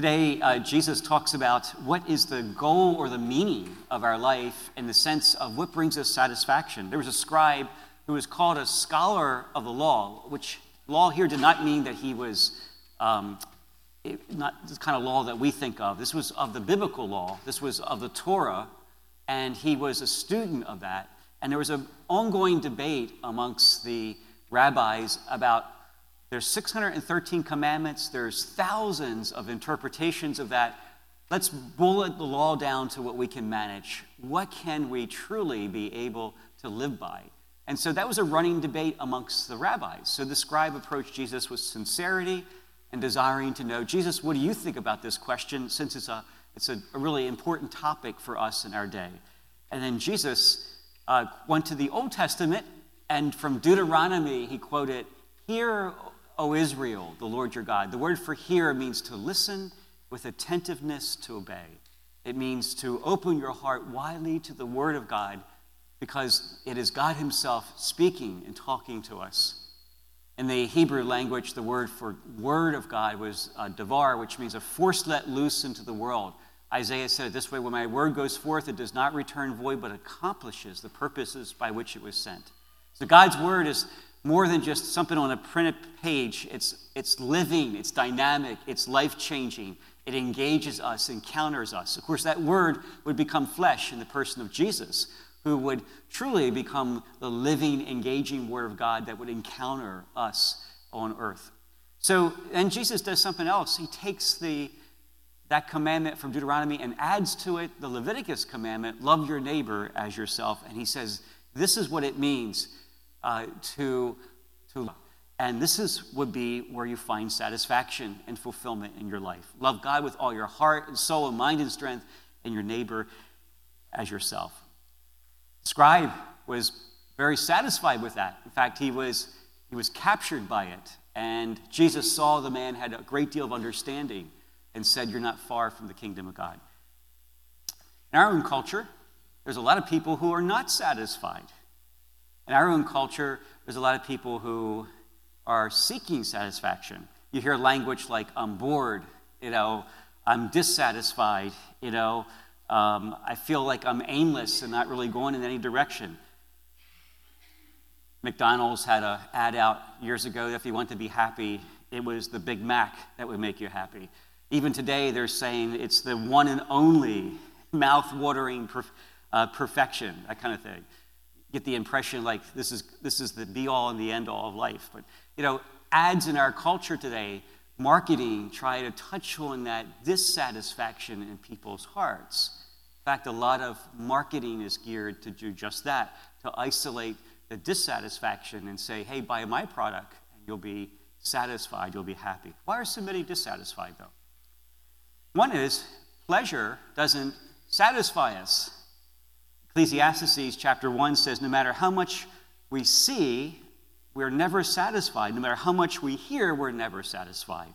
Today, uh, Jesus talks about what is the goal or the meaning of our life in the sense of what brings us satisfaction. There was a scribe who was called a scholar of the law, which law here did not mean that he was um, not the kind of law that we think of. This was of the biblical law, this was of the Torah, and he was a student of that. And there was an ongoing debate amongst the rabbis about there's 613 commandments, there's thousands of interpretations of that. Let's bullet the law down to what we can manage. What can we truly be able to live by? And so that was a running debate amongst the rabbis. So the scribe approached Jesus with sincerity and desiring to know, Jesus, what do you think about this question since it's a, it's a, a really important topic for us in our day? And then Jesus uh, went to the Old Testament, and from Deuteronomy, he quoted, Hear, O Israel, the Lord your God. The word for hear means to listen with attentiveness to obey. It means to open your heart widely to the word of God because it is God Himself speaking and talking to us. In the Hebrew language, the word for word of God was uh, devar, which means a force let loose into the world. Isaiah said it this way When my word goes forth, it does not return void, but accomplishes the purposes by which it was sent. So God's word is more than just something on a printed page. It's, it's living, it's dynamic, it's life changing. It engages us, encounters us. Of course, that word would become flesh in the person of Jesus, who would truly become the living, engaging word of God that would encounter us on earth. So then Jesus does something else. He takes the that commandment from Deuteronomy and adds to it the Leviticus commandment love your neighbor as yourself. And he says, This is what it means uh, to, to love. And this is, would be where you find satisfaction and fulfillment in your life. Love God with all your heart and soul and mind and strength, and your neighbor as yourself. The scribe was very satisfied with that. In fact, he was, he was captured by it. And Jesus saw the man had a great deal of understanding and said, You're not far from the kingdom of God. In our own culture, there's a lot of people who are not satisfied. In our own culture, there's a lot of people who are seeking satisfaction. You hear language like, I'm bored, you know, I'm dissatisfied, you know, um, I feel like I'm aimless and not really going in any direction. McDonald's had an ad out years ago that if you want to be happy, it was the Big Mac that would make you happy. Even today, they're saying it's the one and only mouth-watering perf- uh, perfection, that kind of thing. Get the impression like this is, this is the be-all and the end-all of life. But, you know, ads in our culture today, marketing, try to touch on that dissatisfaction in people's hearts. In fact, a lot of marketing is geared to do just that, to isolate the dissatisfaction and say, hey, buy my product and you'll be satisfied, you'll be happy. Why are so many dissatisfied, though? One is pleasure doesn't satisfy us. Ecclesiastes chapter 1 says no matter how much we see, we're never satisfied. No matter how much we hear, we're never satisfied.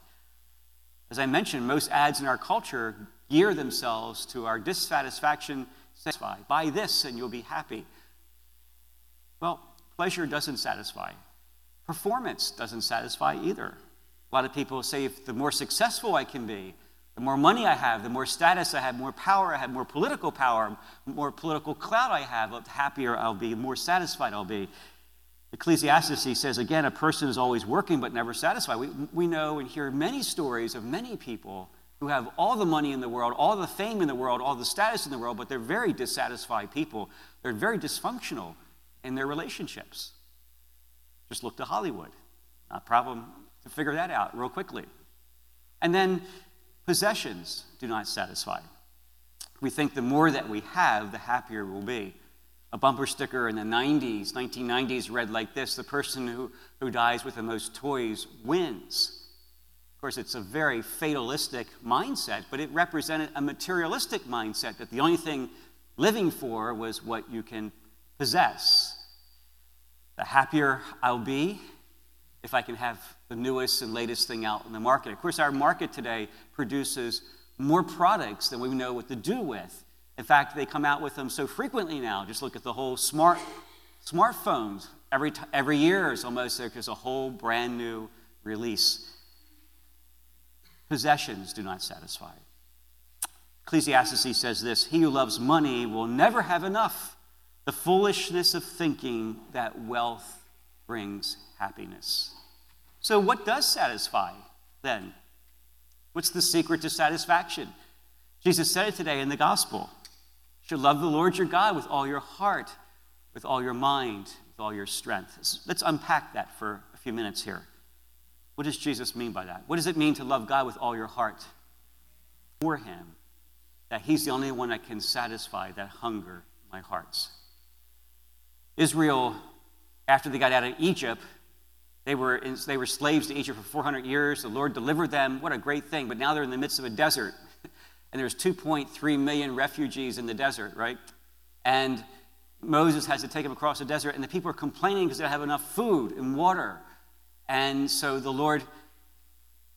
As I mentioned, most ads in our culture gear themselves to our dissatisfaction. Satisfy. Buy this and you'll be happy. Well, pleasure doesn't satisfy. Performance doesn't satisfy either. A lot of people say if the more successful I can be, the more money I have, the more status I have, more power I have, more political power, more political clout I have, the happier I'll be, the more satisfied I'll be. Ecclesiastes says, again, a person is always working but never satisfied. We, we know and hear many stories of many people who have all the money in the world, all the fame in the world, all the status in the world, but they're very dissatisfied people. They're very dysfunctional in their relationships. Just look to Hollywood. Not a problem to figure that out real quickly. And then Possessions do not satisfy. We think the more that we have, the happier we'll be. A bumper sticker in the 90s, 1990s, read like this The person who, who dies with the most toys wins. Of course, it's a very fatalistic mindset, but it represented a materialistic mindset that the only thing living for was what you can possess. The happier I'll be, if I can have the newest and latest thing out in the market. Of course, our market today produces more products than we know what to do with. In fact, they come out with them so frequently now. Just look at the whole smart smartphones. Every, t- every year is almost there's a whole brand new release. Possessions do not satisfy. Ecclesiastes says this He who loves money will never have enough. The foolishness of thinking that wealth brings happiness. So, what does satisfy then? What's the secret to satisfaction? Jesus said it today in the gospel. You should love the Lord your God with all your heart, with all your mind, with all your strength. Let's unpack that for a few minutes here. What does Jesus mean by that? What does it mean to love God with all your heart for Him? That He's the only one that can satisfy that hunger in my hearts. Israel, after they got out of Egypt, they were, they were slaves to Egypt for 400 years. The Lord delivered them. What a great thing. But now they're in the midst of a desert. And there's 2.3 million refugees in the desert, right? And Moses has to take them across the desert. And the people are complaining because they don't have enough food and water. And so the Lord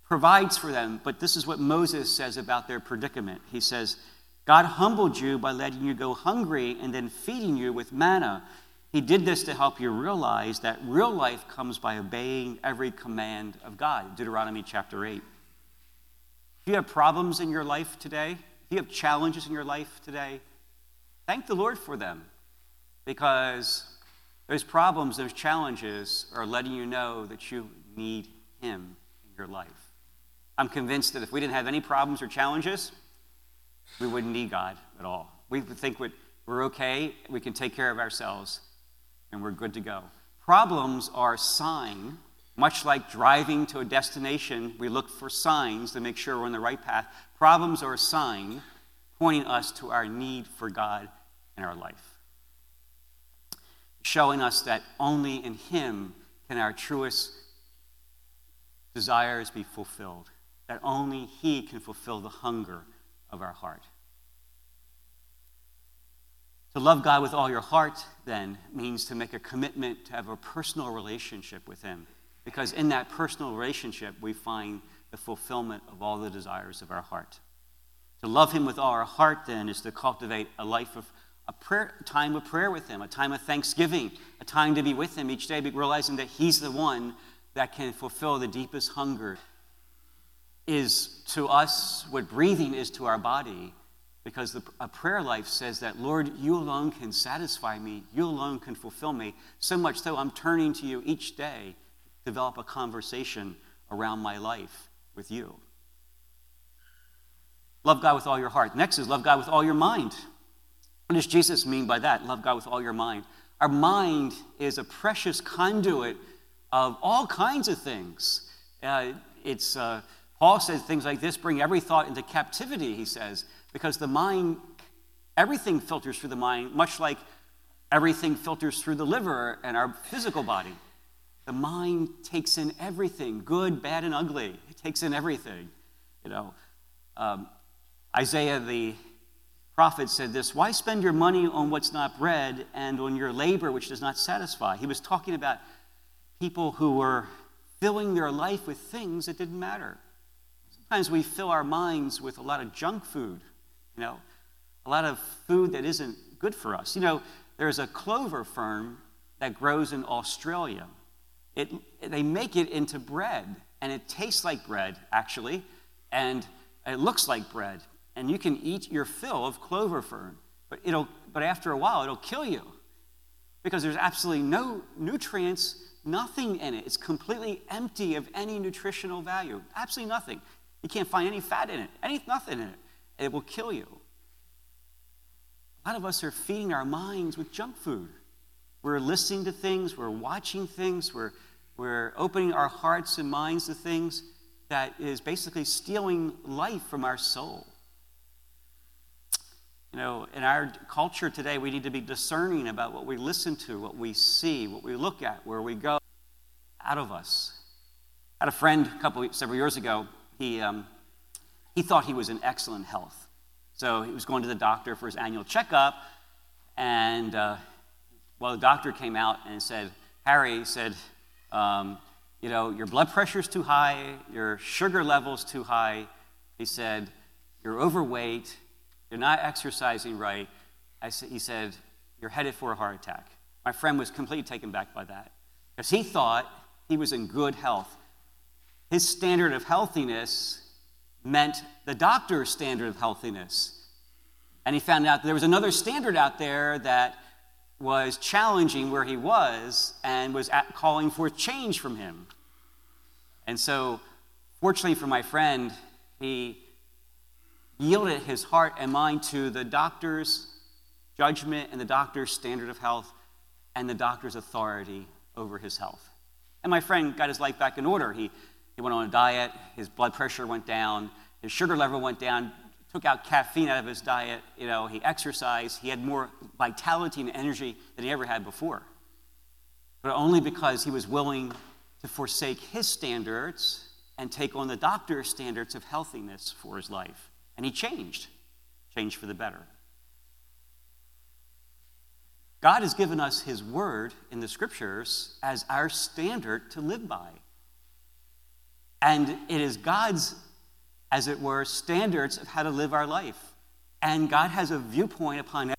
provides for them. But this is what Moses says about their predicament. He says, God humbled you by letting you go hungry and then feeding you with manna. He did this to help you realize that real life comes by obeying every command of God. Deuteronomy chapter 8. If you have problems in your life today, if you have challenges in your life today, thank the Lord for them because those problems, those challenges are letting you know that you need Him in your life. I'm convinced that if we didn't have any problems or challenges, we wouldn't need God at all. We would think we're okay, we can take care of ourselves, and we're good to go. Problems are a sign, much like driving to a destination, we look for signs to make sure we're on the right path. Problems are a sign pointing us to our need for God in our life showing us that only in Him can our truest desires be fulfilled, that only He can fulfill the hunger of our heart. To love God with all your heart, then, means to make a commitment to have a personal relationship with Him, because in that personal relationship, we find the fulfillment of all the desires of our heart. To love Him with all our heart, then, is to cultivate a life of a prayer, time of prayer with Him, a time of thanksgiving, a time to be with Him each day, realizing that He's the one that can fulfill the deepest hunger. Is to us what breathing is to our body, because the, a prayer life says that, Lord, you alone can satisfy me, you alone can fulfill me. So much so, I'm turning to you each day to develop a conversation around my life with you. Love God with all your heart. Next is love God with all your mind. What does Jesus mean by that? Love God with all your mind. Our mind is a precious conduit of all kinds of things. Uh, it's, uh, Paul says things like this bring every thought into captivity, he says, because the mind, everything filters through the mind, much like everything filters through the liver and our physical body. The mind takes in everything, good, bad, and ugly. It takes in everything. You know, um, Isaiah the prophet said this Why spend your money on what's not bread and on your labor which does not satisfy? He was talking about people who were filling their life with things that didn't matter. Sometimes we fill our minds with a lot of junk food, you know, a lot of food that isn't good for us. You know, there's a clover fern that grows in Australia. It, they make it into bread, and it tastes like bread, actually, and it looks like bread and you can eat your fill of clover fern, but, it'll, but after a while, it'll kill you because there's absolutely no nutrients, nothing in it. It's completely empty of any nutritional value. Absolutely nothing. You can't find any fat in it, any, nothing in it. It will kill you. A lot of us are feeding our minds with junk food. We're listening to things, we're watching things, we're, we're opening our hearts and minds to things that is basically stealing life from our soul. You know, in our culture today, we need to be discerning about what we listen to, what we see, what we look at, where we go out of us. I had a friend a couple several years ago. He um, he thought he was in excellent health, so he was going to the doctor for his annual checkup, and uh, well, the doctor came out and said, Harry said, um, you know, your blood pressure's too high, your sugar level's too high. He said, you're overweight you're not exercising right. I, he said, You're headed for a heart attack. My friend was completely taken back by that because he thought he was in good health. His standard of healthiness meant the doctor's standard of healthiness. And he found out that there was another standard out there that was challenging where he was and was calling for change from him. And so, fortunately for my friend, he yielded his heart and mind to the doctor's judgment and the doctor's standard of health and the doctor's authority over his health. And my friend got his life back in order. He, he went on a diet, his blood pressure went down, his sugar level went down, took out caffeine out of his diet, you know, he exercised, he had more vitality and energy than he ever had before. But only because he was willing to forsake his standards and take on the doctor's standards of healthiness for his life. And he changed, changed for the better. God has given us his word in the scriptures as our standard to live by. And it is God's as it were, standards of how to live our life. And God has a viewpoint upon it.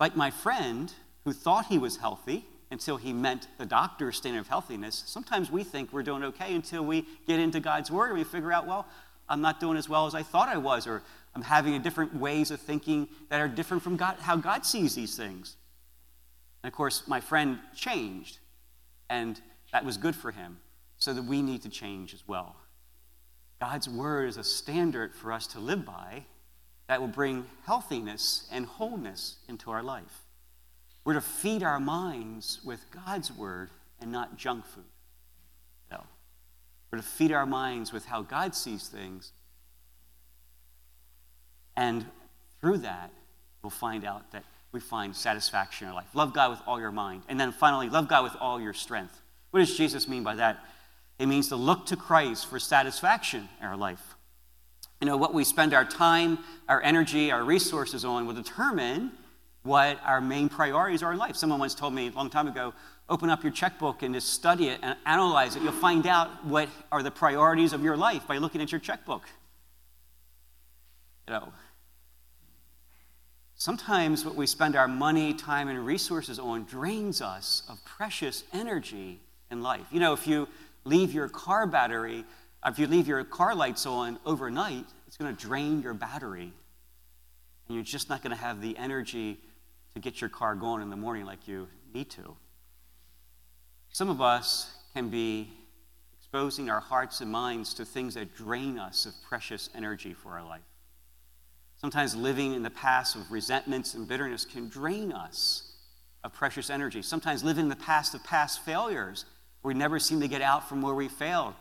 Like my friend who thought he was healthy until he meant the doctor's standard of healthiness, sometimes we think we're doing okay until we get into God's word and we figure out, well, I'm not doing as well as I thought I was, or I'm having a different ways of thinking that are different from God, how God sees these things. And of course, my friend changed, and that was good for him, so that we need to change as well. God's word is a standard for us to live by that will bring healthiness and wholeness into our life. We're to feed our minds with God's word and not junk food. No. We're to feed our minds with how God sees things. And through that, we'll find out that we find satisfaction in our life. Love God with all your mind. And then finally, love God with all your strength. What does Jesus mean by that? It means to look to Christ for satisfaction in our life. You know, what we spend our time, our energy, our resources on will determine what our main priorities are in life. Someone once told me a long time ago open up your checkbook and just study it and analyze it. You'll find out what are the priorities of your life by looking at your checkbook. You know, sometimes what we spend our money, time, and resources on drains us of precious energy in life. You know, if you leave your car battery, if you leave your car lights on overnight, it's going to drain your battery. And you're just not going to have the energy to get your car going in the morning like you need to. Some of us can be exposing our hearts and minds to things that drain us of precious energy for our life. Sometimes living in the past of resentments and bitterness can drain us of precious energy. Sometimes living in the past of past failures we never seem to get out from where we failed,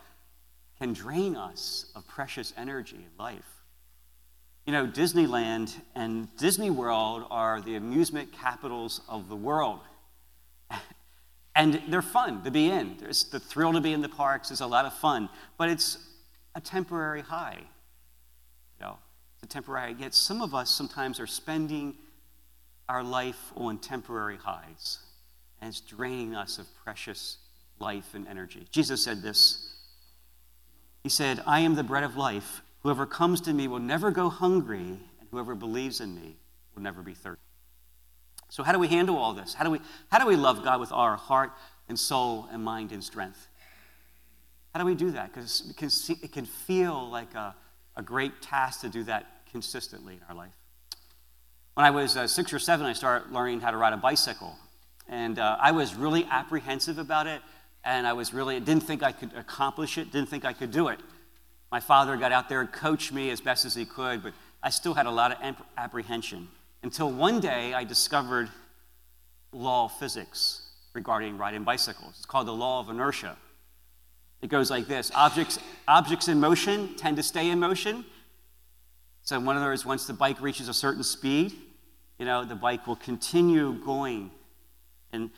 can drain us of precious energy life. You know, Disneyland and Disney World are the amusement capitals of the world. and they're fun to be in. There's the thrill to be in the parks is a lot of fun, but it's a temporary high. You know, it's a temporary. Yet some of us sometimes are spending our life on temporary highs, and it's draining us of precious life and energy. Jesus said this He said, I am the bread of life. Whoever comes to me will never go hungry, and whoever believes in me will never be thirsty. So, how do we handle all this? How do we, how do we love God with our heart and soul and mind and strength? How do we do that? Because it can, feel like a, a great task to do that consistently in our life. When I was uh, six or seven, I started learning how to ride a bicycle. And uh, I was really apprehensive about it and I was really, didn't think I could accomplish it, didn't think I could do it. My father got out there and coached me as best as he could, but I still had a lot of apprehension until one day I discovered law of physics regarding riding bicycles. It's called the law of inertia. It goes like this objects, objects in motion tend to stay in motion. So, in other words, once the bike reaches a certain speed, you know, the bike will continue going. And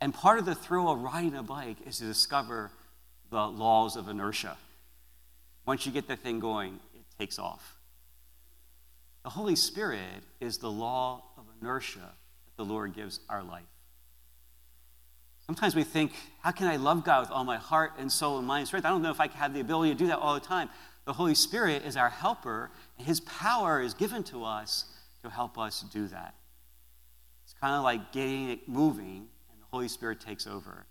and part of the thrill of riding a bike is to discover the laws of inertia. Once you get the thing going, it takes off. The Holy Spirit is the law of inertia that the Lord gives our life. Sometimes we think, how can I love God with all my heart and soul and mind and strength? I don't know if I have the ability to do that all the time. The Holy Spirit is our helper, and His power is given to us to help us do that. It's kind of like getting it moving Holy Spirit takes over.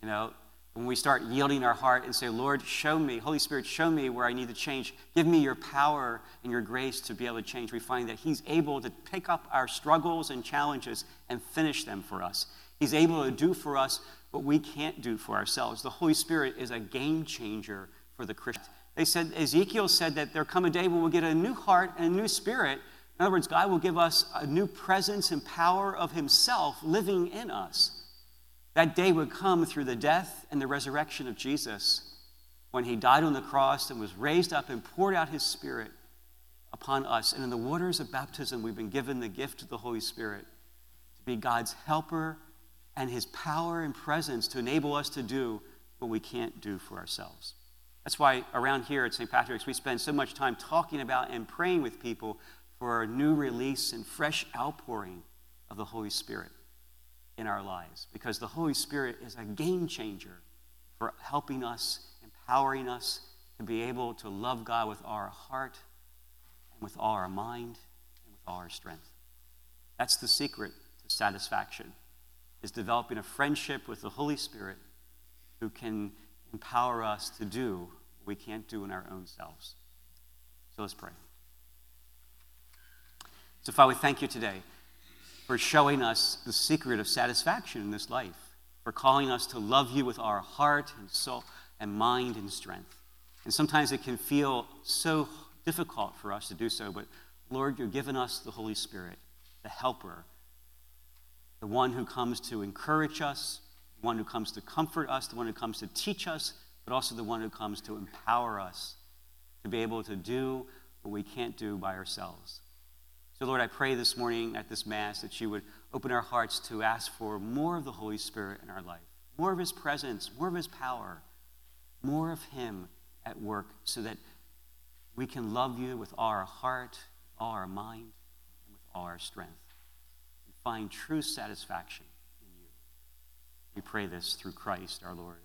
You know, When we start yielding our heart and say, Lord, show me, Holy Spirit, show me where I need to change. Give me your power and your grace to be able to change. We find that He's able to pick up our struggles and challenges and finish them for us. He's able to do for us what we can't do for ourselves. The Holy Spirit is a game changer for the Christian. They said, Ezekiel said that there'll come a day when we'll get a new heart and a new spirit. In other words, God will give us a new presence and power of Himself living in us. That day would come through the death and the resurrection of Jesus when he died on the cross and was raised up and poured out his Spirit upon us. And in the waters of baptism, we've been given the gift of the Holy Spirit to be God's helper and his power and presence to enable us to do what we can't do for ourselves. That's why around here at St. Patrick's, we spend so much time talking about and praying with people for a new release and fresh outpouring of the Holy Spirit in our lives because the Holy Spirit is a game changer for helping us, empowering us to be able to love God with our heart and with our mind and with our strength. That's the secret to satisfaction is developing a friendship with the Holy Spirit who can empower us to do what we can't do in our own selves. So let's pray. So, Father, we thank you today for showing us the secret of satisfaction in this life, for calling us to love you with our heart and soul and mind and strength. And sometimes it can feel so difficult for us to do so, but Lord, you've given us the Holy Spirit, the helper, the one who comes to encourage us, the one who comes to comfort us, the one who comes to teach us, but also the one who comes to empower us to be able to do what we can't do by ourselves. So, Lord, I pray this morning at this Mass that you would open our hearts to ask for more of the Holy Spirit in our life, more of His presence, more of His power, more of Him at work, so that we can love you with all our heart, all our mind, and with all our strength, and find true satisfaction in you. We pray this through Christ our Lord.